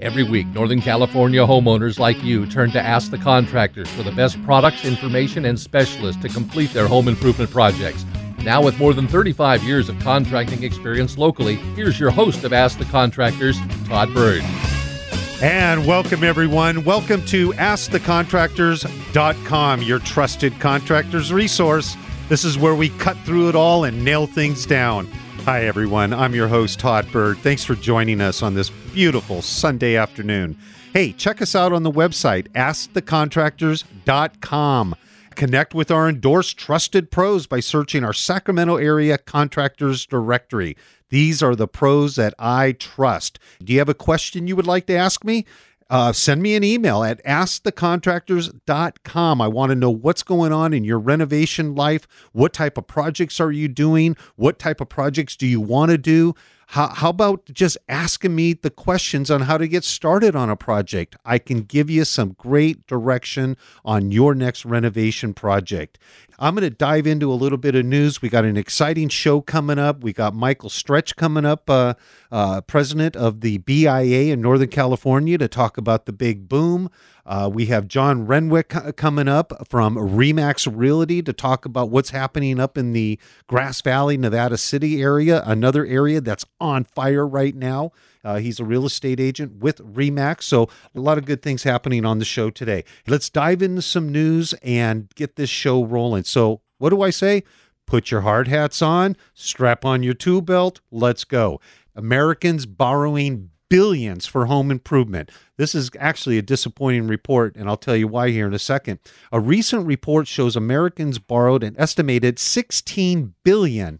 Every week, Northern California homeowners like you turn to Ask the Contractors for the best products, information, and specialists to complete their home improvement projects. Now, with more than 35 years of contracting experience locally, here's your host of Ask the Contractors, Todd Bird. And welcome, everyone. Welcome to AskTheContractors.com, your trusted contractors resource. This is where we cut through it all and nail things down. Hi, everyone. I'm your host, Todd Bird. Thanks for joining us on this beautiful Sunday afternoon. Hey, check us out on the website, AskTheContractors.com. Connect with our endorsed trusted pros by searching our Sacramento area contractors directory. These are the pros that I trust. Do you have a question you would like to ask me? Uh, send me an email at askthecontractors.com. I want to know what's going on in your renovation life. What type of projects are you doing? What type of projects do you want to do? How, how about just asking me the questions on how to get started on a project? I can give you some great direction on your next renovation project. I'm going to dive into a little bit of news. We got an exciting show coming up. We got Michael Strech coming up, uh, uh, president of the BIA in Northern California, to talk about the big boom. Uh, we have John Renwick coming up from Remax Realty to talk about what's happening up in the Grass Valley, Nevada City area, another area that's on fire right now. Uh, he's a real estate agent with Remax. So, a lot of good things happening on the show today. Let's dive into some news and get this show rolling. So, what do I say? Put your hard hats on, strap on your tool belt, let's go. Americans borrowing billions for home improvement. This is actually a disappointing report, and I'll tell you why here in a second. A recent report shows Americans borrowed an estimated 16 billion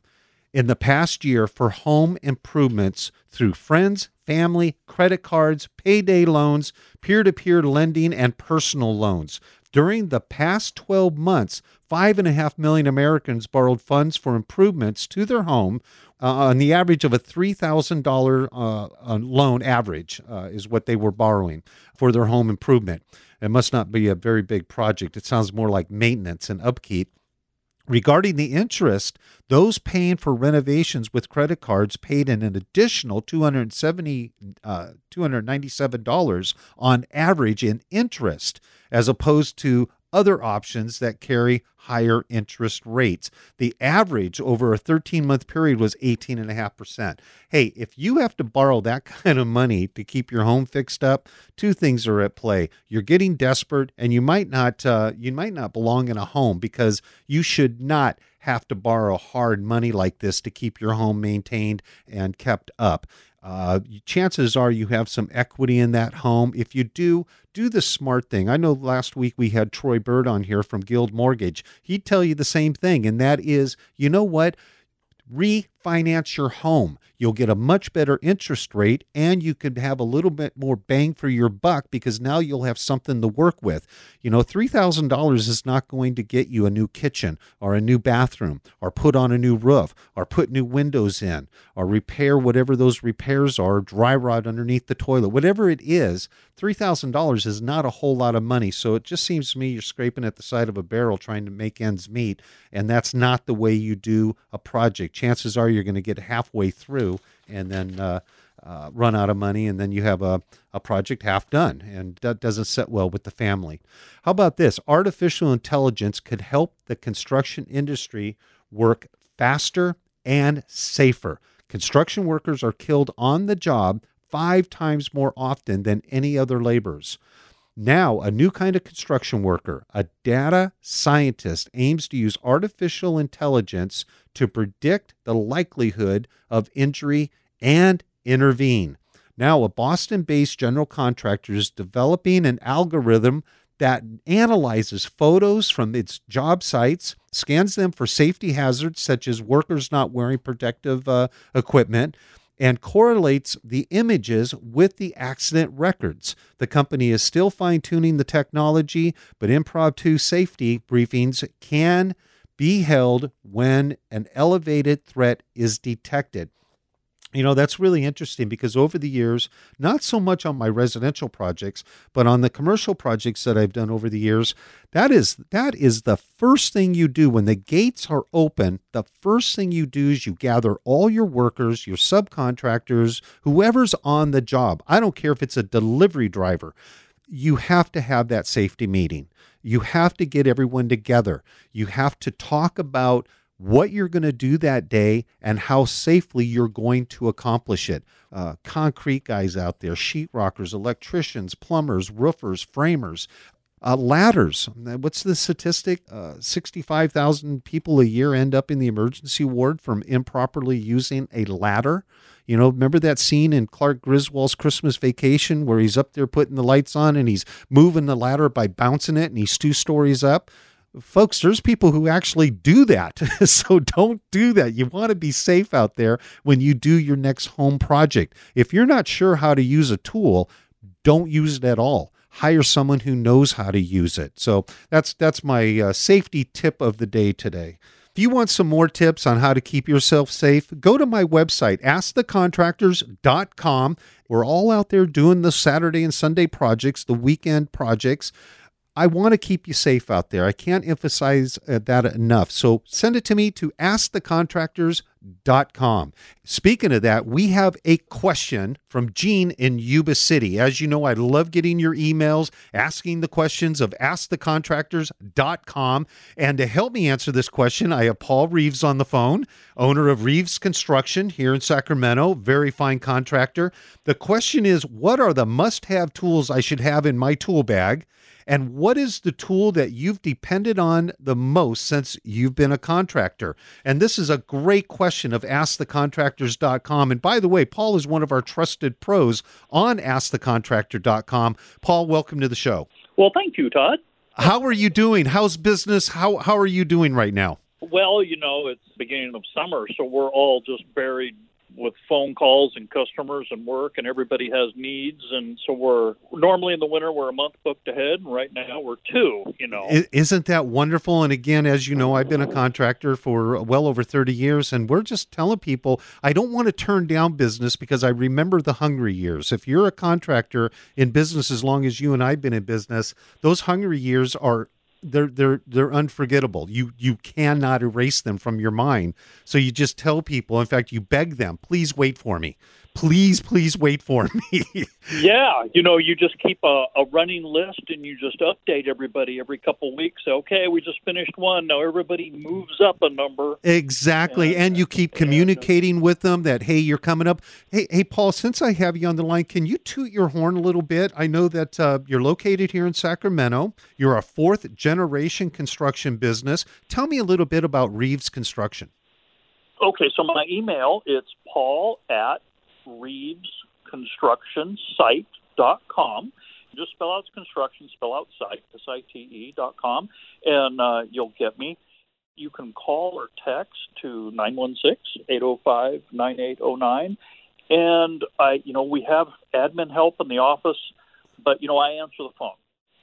in the past year for home improvements through friends, family, credit cards, payday loans, peer-to-peer lending, and personal loans. During the past 12 months, five and a half million Americans borrowed funds for improvements to their home uh, on the average of a $3,000 uh, loan average uh, is what they were borrowing for their home improvement. It must not be a very big project. It sounds more like maintenance and upkeep. Regarding the interest, those paying for renovations with credit cards paid an additional 270, uh, $297 on average in interest, as opposed to other options that carry higher interest rates. The average over a 13 month period was 18.5%. Hey, if you have to borrow that kind of money to keep your home fixed up, two things are at play. You're getting desperate and you might not uh, you might not belong in a home because you should not have to borrow hard money like this to keep your home maintained and kept up. Uh, chances are you have some equity in that home. If you do, do the smart thing. I know last week we had Troy Bird on here from Guild Mortgage. He'd tell you the same thing, and that is, you know what? Refinance your home. You'll get a much better interest rate and you could have a little bit more bang for your buck because now you'll have something to work with. You know, $3,000 is not going to get you a new kitchen or a new bathroom or put on a new roof or put new windows in or repair whatever those repairs are, dry rot underneath the toilet, whatever it is. $3,000 is not a whole lot of money. So it just seems to me you're scraping at the side of a barrel trying to make ends meet. And that's not the way you do a project chances are you're going to get halfway through and then uh, uh, run out of money, and then you have a, a project half done, and that doesn't set well with the family. How about this? Artificial intelligence could help the construction industry work faster and safer. Construction workers are killed on the job five times more often than any other laborers. Now, a new kind of construction worker, a data scientist, aims to use artificial intelligence to predict the likelihood of injury and intervene. Now, a Boston based general contractor is developing an algorithm that analyzes photos from its job sites, scans them for safety hazards such as workers not wearing protective uh, equipment, and correlates the images with the accident records. The company is still fine tuning the technology, but impromptu safety briefings can be held when an elevated threat is detected. You know, that's really interesting because over the years, not so much on my residential projects, but on the commercial projects that I've done over the years, that is that is the first thing you do when the gates are open. The first thing you do is you gather all your workers, your subcontractors, whoever's on the job. I don't care if it's a delivery driver. You have to have that safety meeting. You have to get everyone together. You have to talk about what you're going to do that day and how safely you're going to accomplish it. Uh, concrete guys out there, sheetrockers, electricians, plumbers, roofers, framers, uh, ladders. What's the statistic? Uh, 65,000 people a year end up in the emergency ward from improperly using a ladder. You know, remember that scene in Clark Griswold's Christmas Vacation where he's up there putting the lights on and he's moving the ladder by bouncing it and he's two stories up? Folks, there's people who actually do that. so don't do that. You want to be safe out there when you do your next home project. If you're not sure how to use a tool, don't use it at all. Hire someone who knows how to use it. So that's that's my uh, safety tip of the day today. If you want some more tips on how to keep yourself safe, go to my website, askthecontractors.com. We're all out there doing the Saturday and Sunday projects, the weekend projects. I want to keep you safe out there. I can't emphasize uh, that enough. So send it to me to askthecontractors.com. Speaking of that, we have a question from Gene in Yuba City. As you know, I love getting your emails asking the questions of askthecontractors.com. And to help me answer this question, I have Paul Reeves on the phone, owner of Reeves Construction here in Sacramento, very fine contractor. The question is, what are the must-have tools I should have in my tool bag? And what is the tool that you've depended on the most since you've been a contractor? And this is a great question of askthecontractors.com. And by the way, Paul is one of our trusted pros on askthecontractor.com. Paul, welcome to the show. Well, thank you, Todd. How are you doing? How's business? How how are you doing right now? Well, you know, it's beginning of summer, so we're all just buried with phone calls and customers and work, and everybody has needs. And so we're normally in the winter we're a month booked ahead, and right now we're two. You know, isn't that wonderful? And again, as you know, I've been a contractor for well over thirty years, and we're just telling people I don't want to turn down business because I remember the hungry years. If you're a contractor in business as long as you and I've been in business, those hungry years are they're they're they're unforgettable. You you cannot erase them from your mind. So you just tell people. In fact, you beg them, please wait for me please, please wait for me. yeah, you know, you just keep a, a, running list and you just update everybody every couple weeks. Okay, we just finished one. Now everybody moves up a number. Exactly, and, and you keep communicating and, with them that hey, you're coming up. Hey, hey, Paul, since I have you on the line, can you toot your horn a little bit? I know that uh, you're located here in Sacramento. You're a fourth generation construction business. Tell me a little bit about Reeves Construction. Okay, so my email it's paul at reevesconstructionsite.com. Just spell out construction, spell out site, S-I-T-E dot com, and uh, you'll get me. You can call or text to 916-805-9809. And I, you know, we have admin help in the office, but you know, I answer the phone.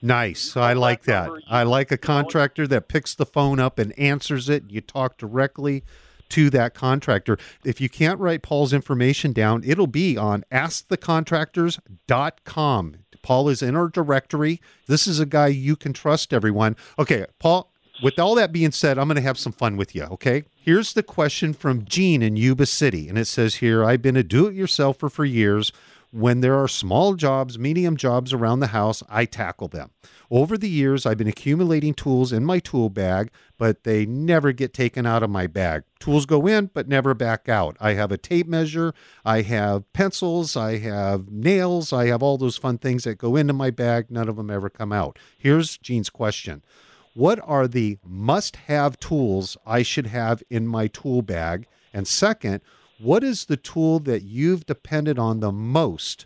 Nice. I like that. I like a contractor that picks the phone up and answers it. You talk directly to that contractor. If you can't write Paul's information down, it'll be on askthecontractors.com. Paul is in our directory. This is a guy you can trust, everyone. Okay, Paul, with all that being said, I'm going to have some fun with you, okay? Here's the question from Gene in Yuba City. And it says here I've been a do it yourselfer for years. When there are small jobs, medium jobs around the house, I tackle them. Over the years, I've been accumulating tools in my tool bag, but they never get taken out of my bag. Tools go in, but never back out. I have a tape measure, I have pencils, I have nails, I have all those fun things that go into my bag. None of them ever come out. Here's Gene's question What are the must have tools I should have in my tool bag? And second, what is the tool that you've depended on the most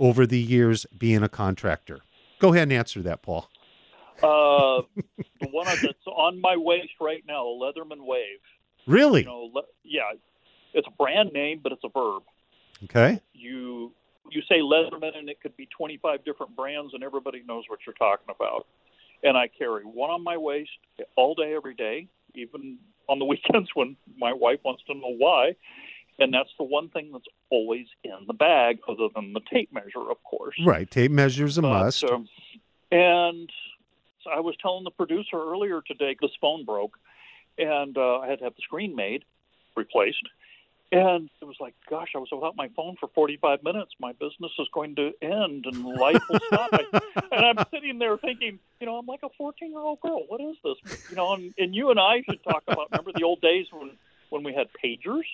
over the years being a contractor? Go ahead and answer that, Paul. Uh, the one that's on my waist right now, a Leatherman Wave. Really? You know, le- yeah, it's a brand name, but it's a verb. Okay. You you say Leatherman, and it could be 25 different brands, and everybody knows what you're talking about. And I carry one on my waist all day, every day, even on the weekends when my wife wants to know why. And that's the one thing that's always in the bag, other than the tape measure, of course. Right, tape measure's a But, must. um, and so I was telling the producer earlier today, this phone broke, and uh, I had to have the screen made, replaced. And it was like, gosh, I was without my phone for 45 minutes. My business is going to end and life will stop. I, and I'm sitting there thinking, you know, I'm like a 14 year old girl. What is this? You know, and, and you and I should talk about, remember the old days when, when we had pagers?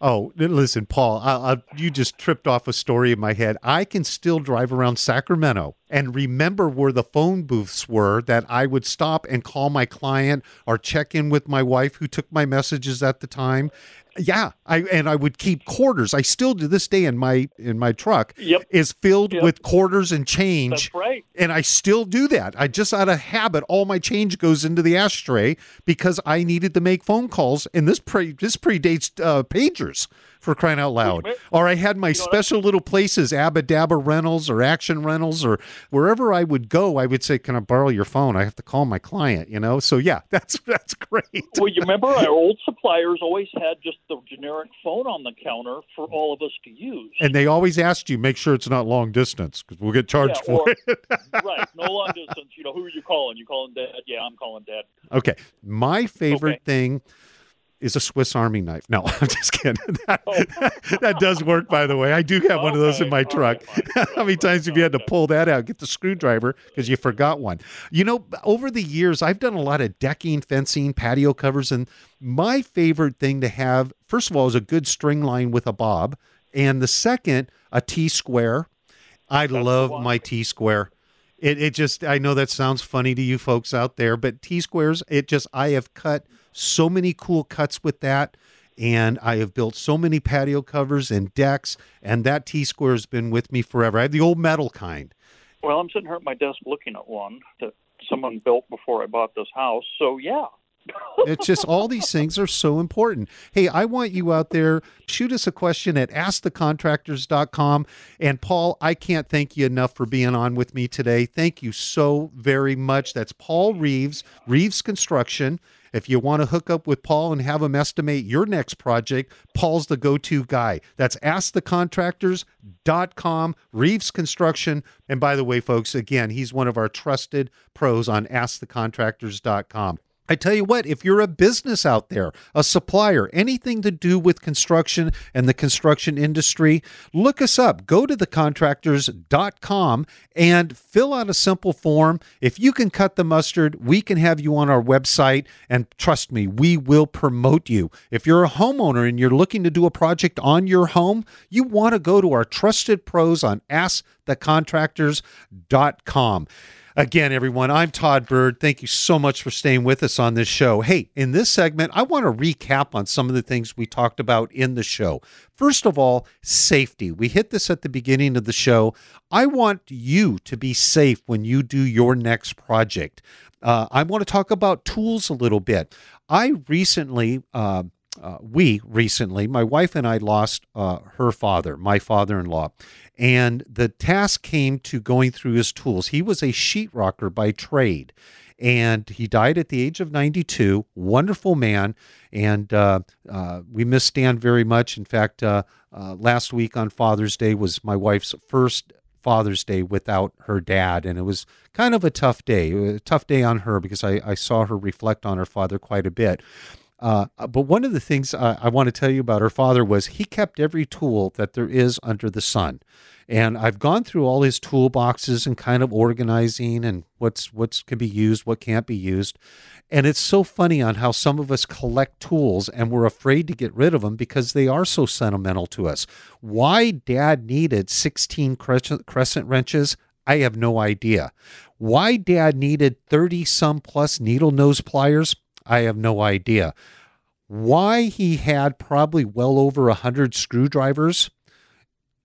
Oh, listen, Paul, I, I, you just tripped off a story in my head. I can still drive around Sacramento and remember where the phone booths were that I would stop and call my client or check in with my wife who took my messages at the time. Yeah, I and I would keep quarters. I still to this day in my in my truck Yep. is filled Yep. with quarters and change. That's right. And I still do that. I just out of habit, all my change goes into the ashtray because I needed to make phone calls. And this pre this predates uh, pagers for crying out loud. Or I had my special little places, Aba Daba Rentals or Action Rentals or wherever I would go. I would say, "Can I borrow your phone? I have to call my client." You know. So yeah, that's that's great. Well, you remember our old suppliers always had just the generic phone on the counter for all of us to use. And they always asked you, make sure it's not long distance because we'll get charged Yeah, for or- it. right, no long distance. You know, who are you calling? You calling Dad? Yeah, I'm calling Dad. Okay. My favorite Okay. thing is a Swiss Army knife. No, I'm just kidding. That, Oh. that does work, by the way. I do have one of those in my truck. How many times have you had to pull that out, get the screwdriver because you forgot one? You know, over the years, I've done a lot of decking, fencing, patio covers, and my favorite thing to have, first of all, is a good string line with a bob, and the second, a T square. I the love my T square. It, it just I know that sounds funny to you folks out there, but T squares, it just I have cut so many cool cuts with that, and I have built so many patio covers and decks, and that T square has been with me forever. I have the old metal kind. Well, I'm sitting here at my desk looking at one that someone built before I bought this house. So yeah, It's just all these things are so important. Hey, I want you out there. Shoot us a question at askthecontractors.com. And Paul, I can't thank you enough for being on with me today. Thank you so very much. That's Paul Reeves, Reeves Construction. If you want to hook up with Paul and have him estimate your next project, Paul's the go to guy. That's askthecontractors.com, Reeves Construction. And by the way, folks, again, he's one of our trusted pros on askthecontractors.com. I tell you what, if you're a business out there, a supplier, anything to do with construction and the construction industry, look us up. Go to thecontractors.com and fill out a simple form. If you can cut the mustard, we can have you on our website. And trust me, we will promote you. If you're a homeowner and you're looking to do a project on your home, you want to go to our trusted pros on askthecontractors.com. Again, everyone, I'm Todd Bird. Thank you so much for staying with us on this show. Hey, in this segment, I want to recap on some of the things we talked about in the show. First of all, safety. We hit this at the beginning of the show. I want you to be safe when you do your next project. Uh, I want to talk about tools a little bit. I recently, uh, uh, we recently, my wife and I lost uh, her father, my father in law. And the task came to going through his tools. He was a sheetrocker by trade, and he died at the age of 92. Wonderful man. And uh, uh, we miss Stan very much. In fact, uh, uh, last week on Father's Day was my wife's first Father's Day without her dad, and it was kind of a tough day. A tough day on her because I, I saw her reflect on her father quite a bit. Uh, but one of the things I, I want to tell you about her father was he kept every tool that there is under the sun. And I've gone through all his toolboxes and kind of organizing and what's what's can be used, what can't be used. And it's so funny on how some of us collect tools and we're afraid to get rid of them because they are so sentimental to us. Why dad needed 16 crescent, crescent wrenches, I have no idea. Why dad needed 30 some plus needle nose pliers, I have no idea. Why he had probably well over a hundred screwdrivers,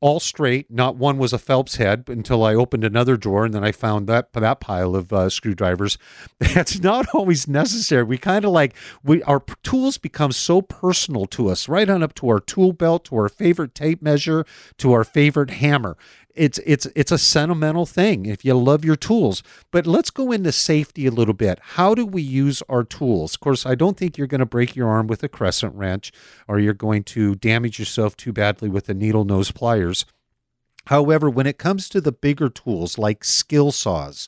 all straight. Not one was a Phillips head until I opened another drawer and then I found that that pile of uh, screwdrivers. That's not always necessary. We kind of like we our tools become so personal to us, right on up to our tool belt, to our favorite tape measure, to our favorite hammer. It's it's it's a sentimental thing if you love your tools. But let's go into safety a little bit. How do we use our tools? Of course i don't think you're going to break your arm with a crescent wrench or you're going to damage yourself too badly with the needle nose pliers. However when it comes to the bigger tools like skill saws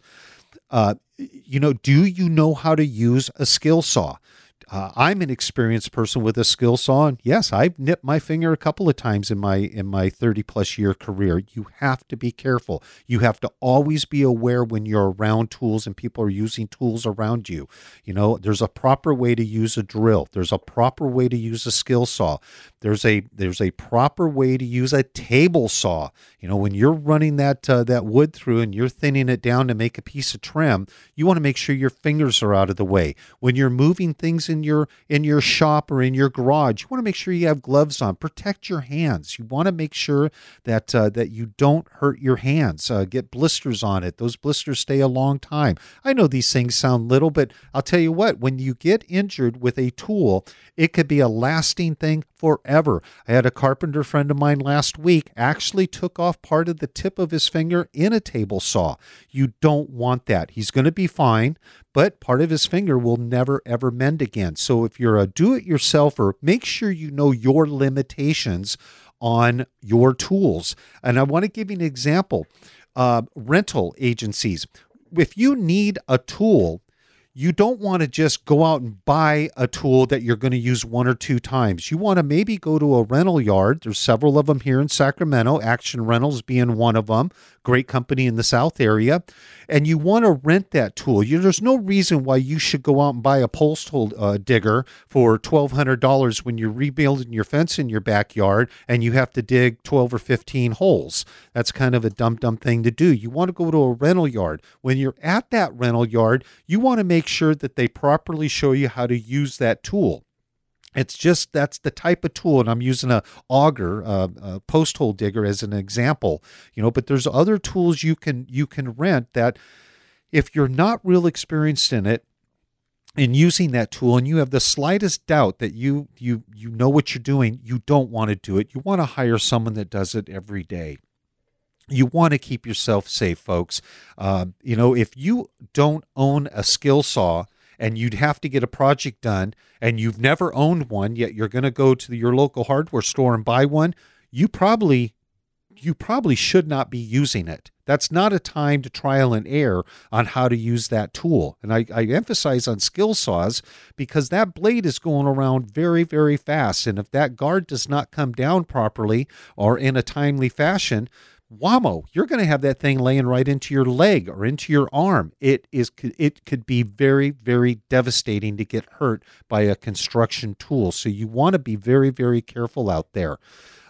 uh, you know do you know how to use a skill saw uh, I'm an experienced person with a skill saw, and yes, I've nipped my finger a couple of times in my in my 30 plus year career. You have to be careful. You have to always be aware when you're around tools and people are using tools around you. You know, there's a proper way to use a drill. There's a proper way to use a skill saw. There's a there's a proper way to use a table saw. You know, when you're running that uh, that wood through and you're thinning it down to make a piece of trim, you want to make sure your fingers are out of the way. When you're moving things in in your in your shop or in your garage, you want to make sure you have gloves on. Protect your hands. You want to make sure that uh, that you don't hurt your hands. Uh, get blisters on it. Those blisters stay a long time. I know these things sound little, but I'll tell you what. When you get injured with a tool, it could be a lasting thing forever. I had a carpenter friend of mine last week actually took off part of the tip of his finger in a table saw. You don't want that. He's going to be fine, but part of his finger will never ever mend again. So if you're a do it yourselfer, make sure you know your limitations on your tools. And I want to give you an example. Uh, rental agencies. If you need a tool you don't want to just go out and buy a tool that you're going to use one or two times. You want to maybe go to a rental yard. There's several of them here in Sacramento, Action Rentals being one of them, great company in the South area. And you want to rent that tool. You, there's no reason why you should go out and buy a post hole uh, digger for $1,200 when you're rebuilding your fence in your backyard and you have to dig 12 or 15 holes. That's kind of a dumb, dumb thing to do. You want to go to a rental yard. When you're at that rental yard, you want to make make sure that they properly show you how to use that tool. It's just that's the type of tool, and I'm using a auger, uh, a post hole digger as an example. You know, but there's other tools you can you can rent that, if you're not real experienced in it, in using that tool and you have the slightest doubt that you you you know what you're doing you don't want to do it you want to hire someone that does it every day you want to keep yourself safe, folks. Uh, you know, if you don't own a skill saw and you'd have to get a project done and you've never owned one, yet you're going to go to your local hardware store and buy one, you probably you probably should not be using it. That's not a time to trial and error on how to use that tool. And I, I, emphasize on skill saws because that blade is going around very, very fast. And if that guard does not come down properly or in a timely fashion, whammo you're going to have that thing laying right into your leg or into your arm. It is it could be very very devastating to get hurt by a construction tool. So you want to be very very careful out there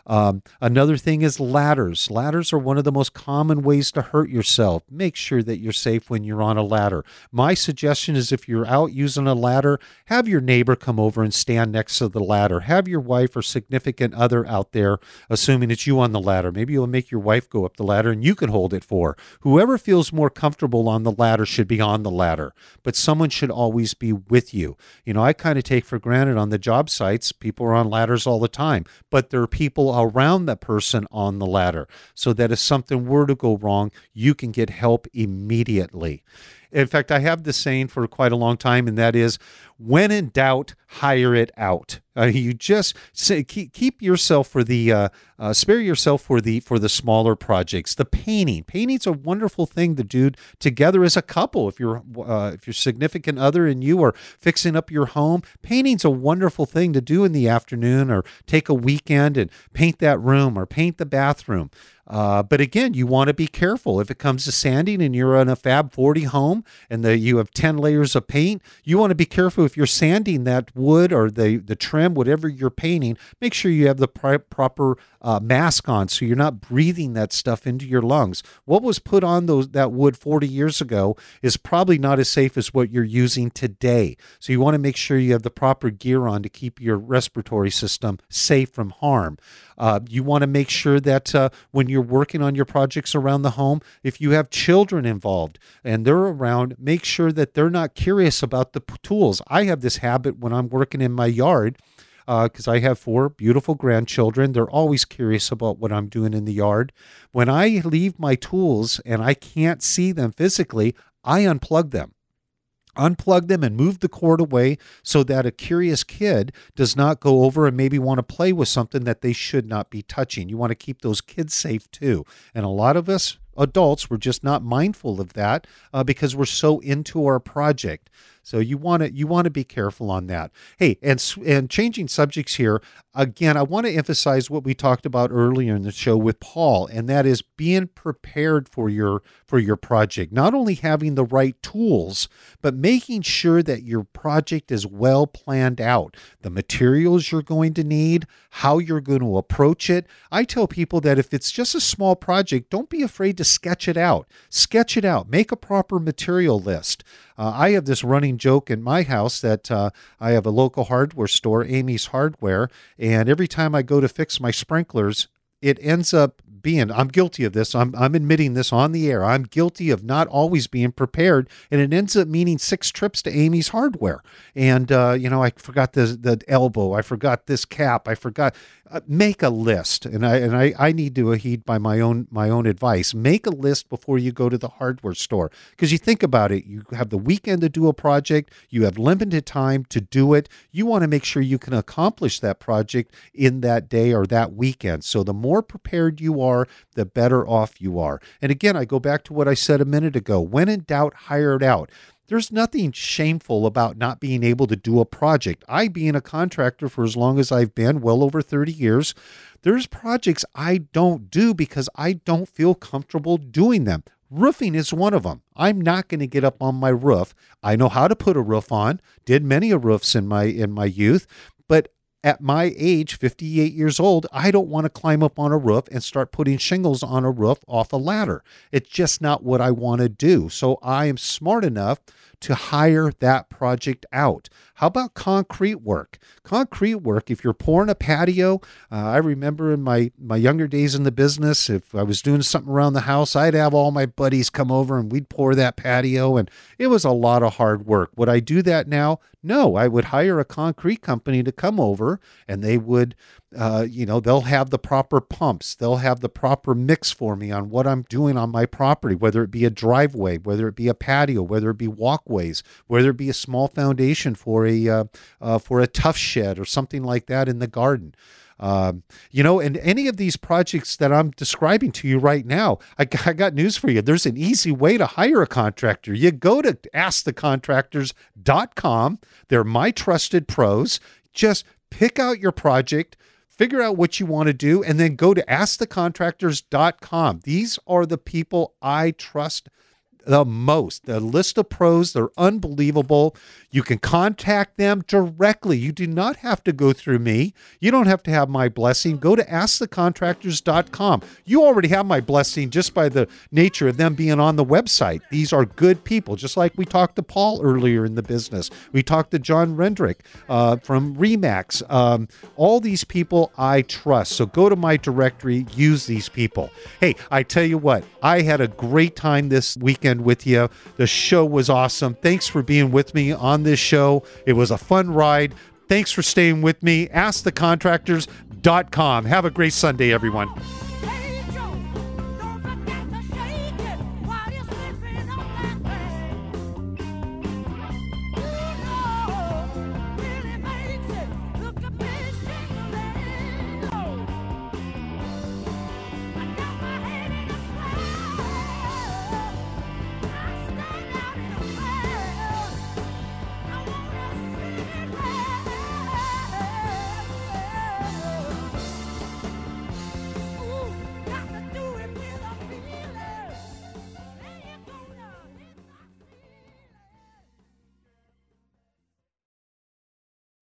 um, another thing is ladders. Ladders are one of the most common ways to hurt yourself. Make sure that you're safe when you're on a ladder. My suggestion is if you're out using a ladder, have your neighbor come over and stand next to the ladder. Have your wife or significant other out there, assuming it's you on the ladder. Maybe you'll make your wife go up the ladder and you can hold it for. Whoever feels more comfortable on the ladder should be on the ladder, but someone should always be with you. You know, I kind of take for granted on the job sites, people are on ladders all the time, but there are people around that person on the ladder so that if something were to go wrong, you can get help immediately. In fact, I have this saying for quite a long time, and that is when in doubt, hire it out. Uh, you just say, keep, keep yourself for the uh, uh, spare yourself for the for the smaller projects. The painting, painting's a wonderful thing to do together as a couple. If you're uh, if your significant other and you are fixing up your home, painting's a wonderful thing to do in the afternoon or take a weekend and paint that room or paint the bathroom. Uh, but again, you want to be careful. If it comes to sanding and you're in a Fab 40 home and the, you have 10 layers of paint, you want to be careful if you're sanding that wood or the, the trim, whatever you're painting, make sure you have the proper uh, mask on so you're not breathing that stuff into your lungs. What was put on those that wood 40 years ago is probably not as safe as what you're using today. So you want to make sure you have the proper gear on to keep your respiratory system safe from harm. Uh, you want to make sure that uh, when you're working on your projects around the home, if you have children involved and they're around, make sure that they're not curious about the tools. I have this habit when I'm working in my yard because I have four beautiful grandchildren. They're always curious about what I'm doing in the yard. When I leave my tools and I can't see them physically, I unplug them unplug them and move the cord away so that a curious kid does not go over and maybe want to play with something that they should not be touching. You want to keep those kids safe too. And a lot of us adults were just not mindful of that uh, because we're so into our project. So you want to you want to be careful on that. Hey, and and changing subjects here again. I want to emphasize what we talked about earlier in the show with Paul, and that is being prepared for your for your project. Not only having the right tools, but making sure that your project is well planned out. The materials you're going to need, how you're going to approach it. I tell people that if it's just a small project, don't be afraid to sketch it out. Sketch it out. Make a proper material list. Uh, I have this running joke in my house that uh, I have a local hardware store, Emigh's Hardware, and every time I go to fix my sprinklers, it ends up being I'm guilty of this. I'm I'm admitting this on the air. I'm guilty of not always being prepared, and it ends up meaning six trips to Emigh's Hardware. And uh, you know, I forgot the the elbow. I forgot this cap. I forgot. Uh, make a list, and I and I, I need to heed by my own my own advice. Make a list before you go to the hardware store because you think about it. You have the weekend to do a project. You have limited time to do it. You want to make sure you can accomplish that project in that day or that weekend. So the more prepared you are, the better off you are. And again, I go back to what I said a minute ago. When in doubt, hire it out. There's nothing shameful about not being able to do a project. I, being a contractor for as long as I've been, well over 30 years, there's projects I don't do because I don't feel comfortable doing them. Roofing is one of them. I'm not going to get up on my roof. I know how to put a roof on. Did many a roofs in my in my youth, but at my age, 58 years old, I don't want to climb up on a roof and start putting shingles on a roof off a ladder. It's just not what I want to do. So I am smart enough to hire that project out. How about concrete work? Concrete work, if you're pouring a patio, uh, I remember in my, my younger days in the business, if I was doing something around the house, I'd have all my buddies come over and we'd pour that patio, and it was a lot of hard work. Would I do that now? No, I would hire a concrete company to come over and they would uh, you know, they'll have the proper pumps, they'll have the proper mix for me on what I'm doing on my property, whether it be a driveway, whether it be a patio, whether it be walkways, whether it be a small foundation for a uh, uh, for a Tuff Shed or something like that in the garden. Um, you know, and any of these projects that I'm describing to you right now, I, I, got news for you. There's an easy way to hire a contractor. You go to askthecontractors.com. They're my trusted pros. Just pick out your project figure out what you want to do, and then go to askthecontractors.com. These are the people I trust the most. The list of pros, they're unbelievable. You can contact them directly. You do not have to go through me. You don't have to have my blessing. Go to askthecontractors.com. You already have my blessing just by the nature of them being on the website. These are good people, just like we talked to Paul earlier in the business. We talked to John Rendrick uh, from Remax. Um, all these people I trust. So go to my directory, use these people. Hey, I tell you what, I had a great time this weekend weekend with you. The show was awesome. Thanks for being with me on this show. It was a fun ride. Thanks for staying with me. AskTheContractors.com. Have a great Sunday, everyone.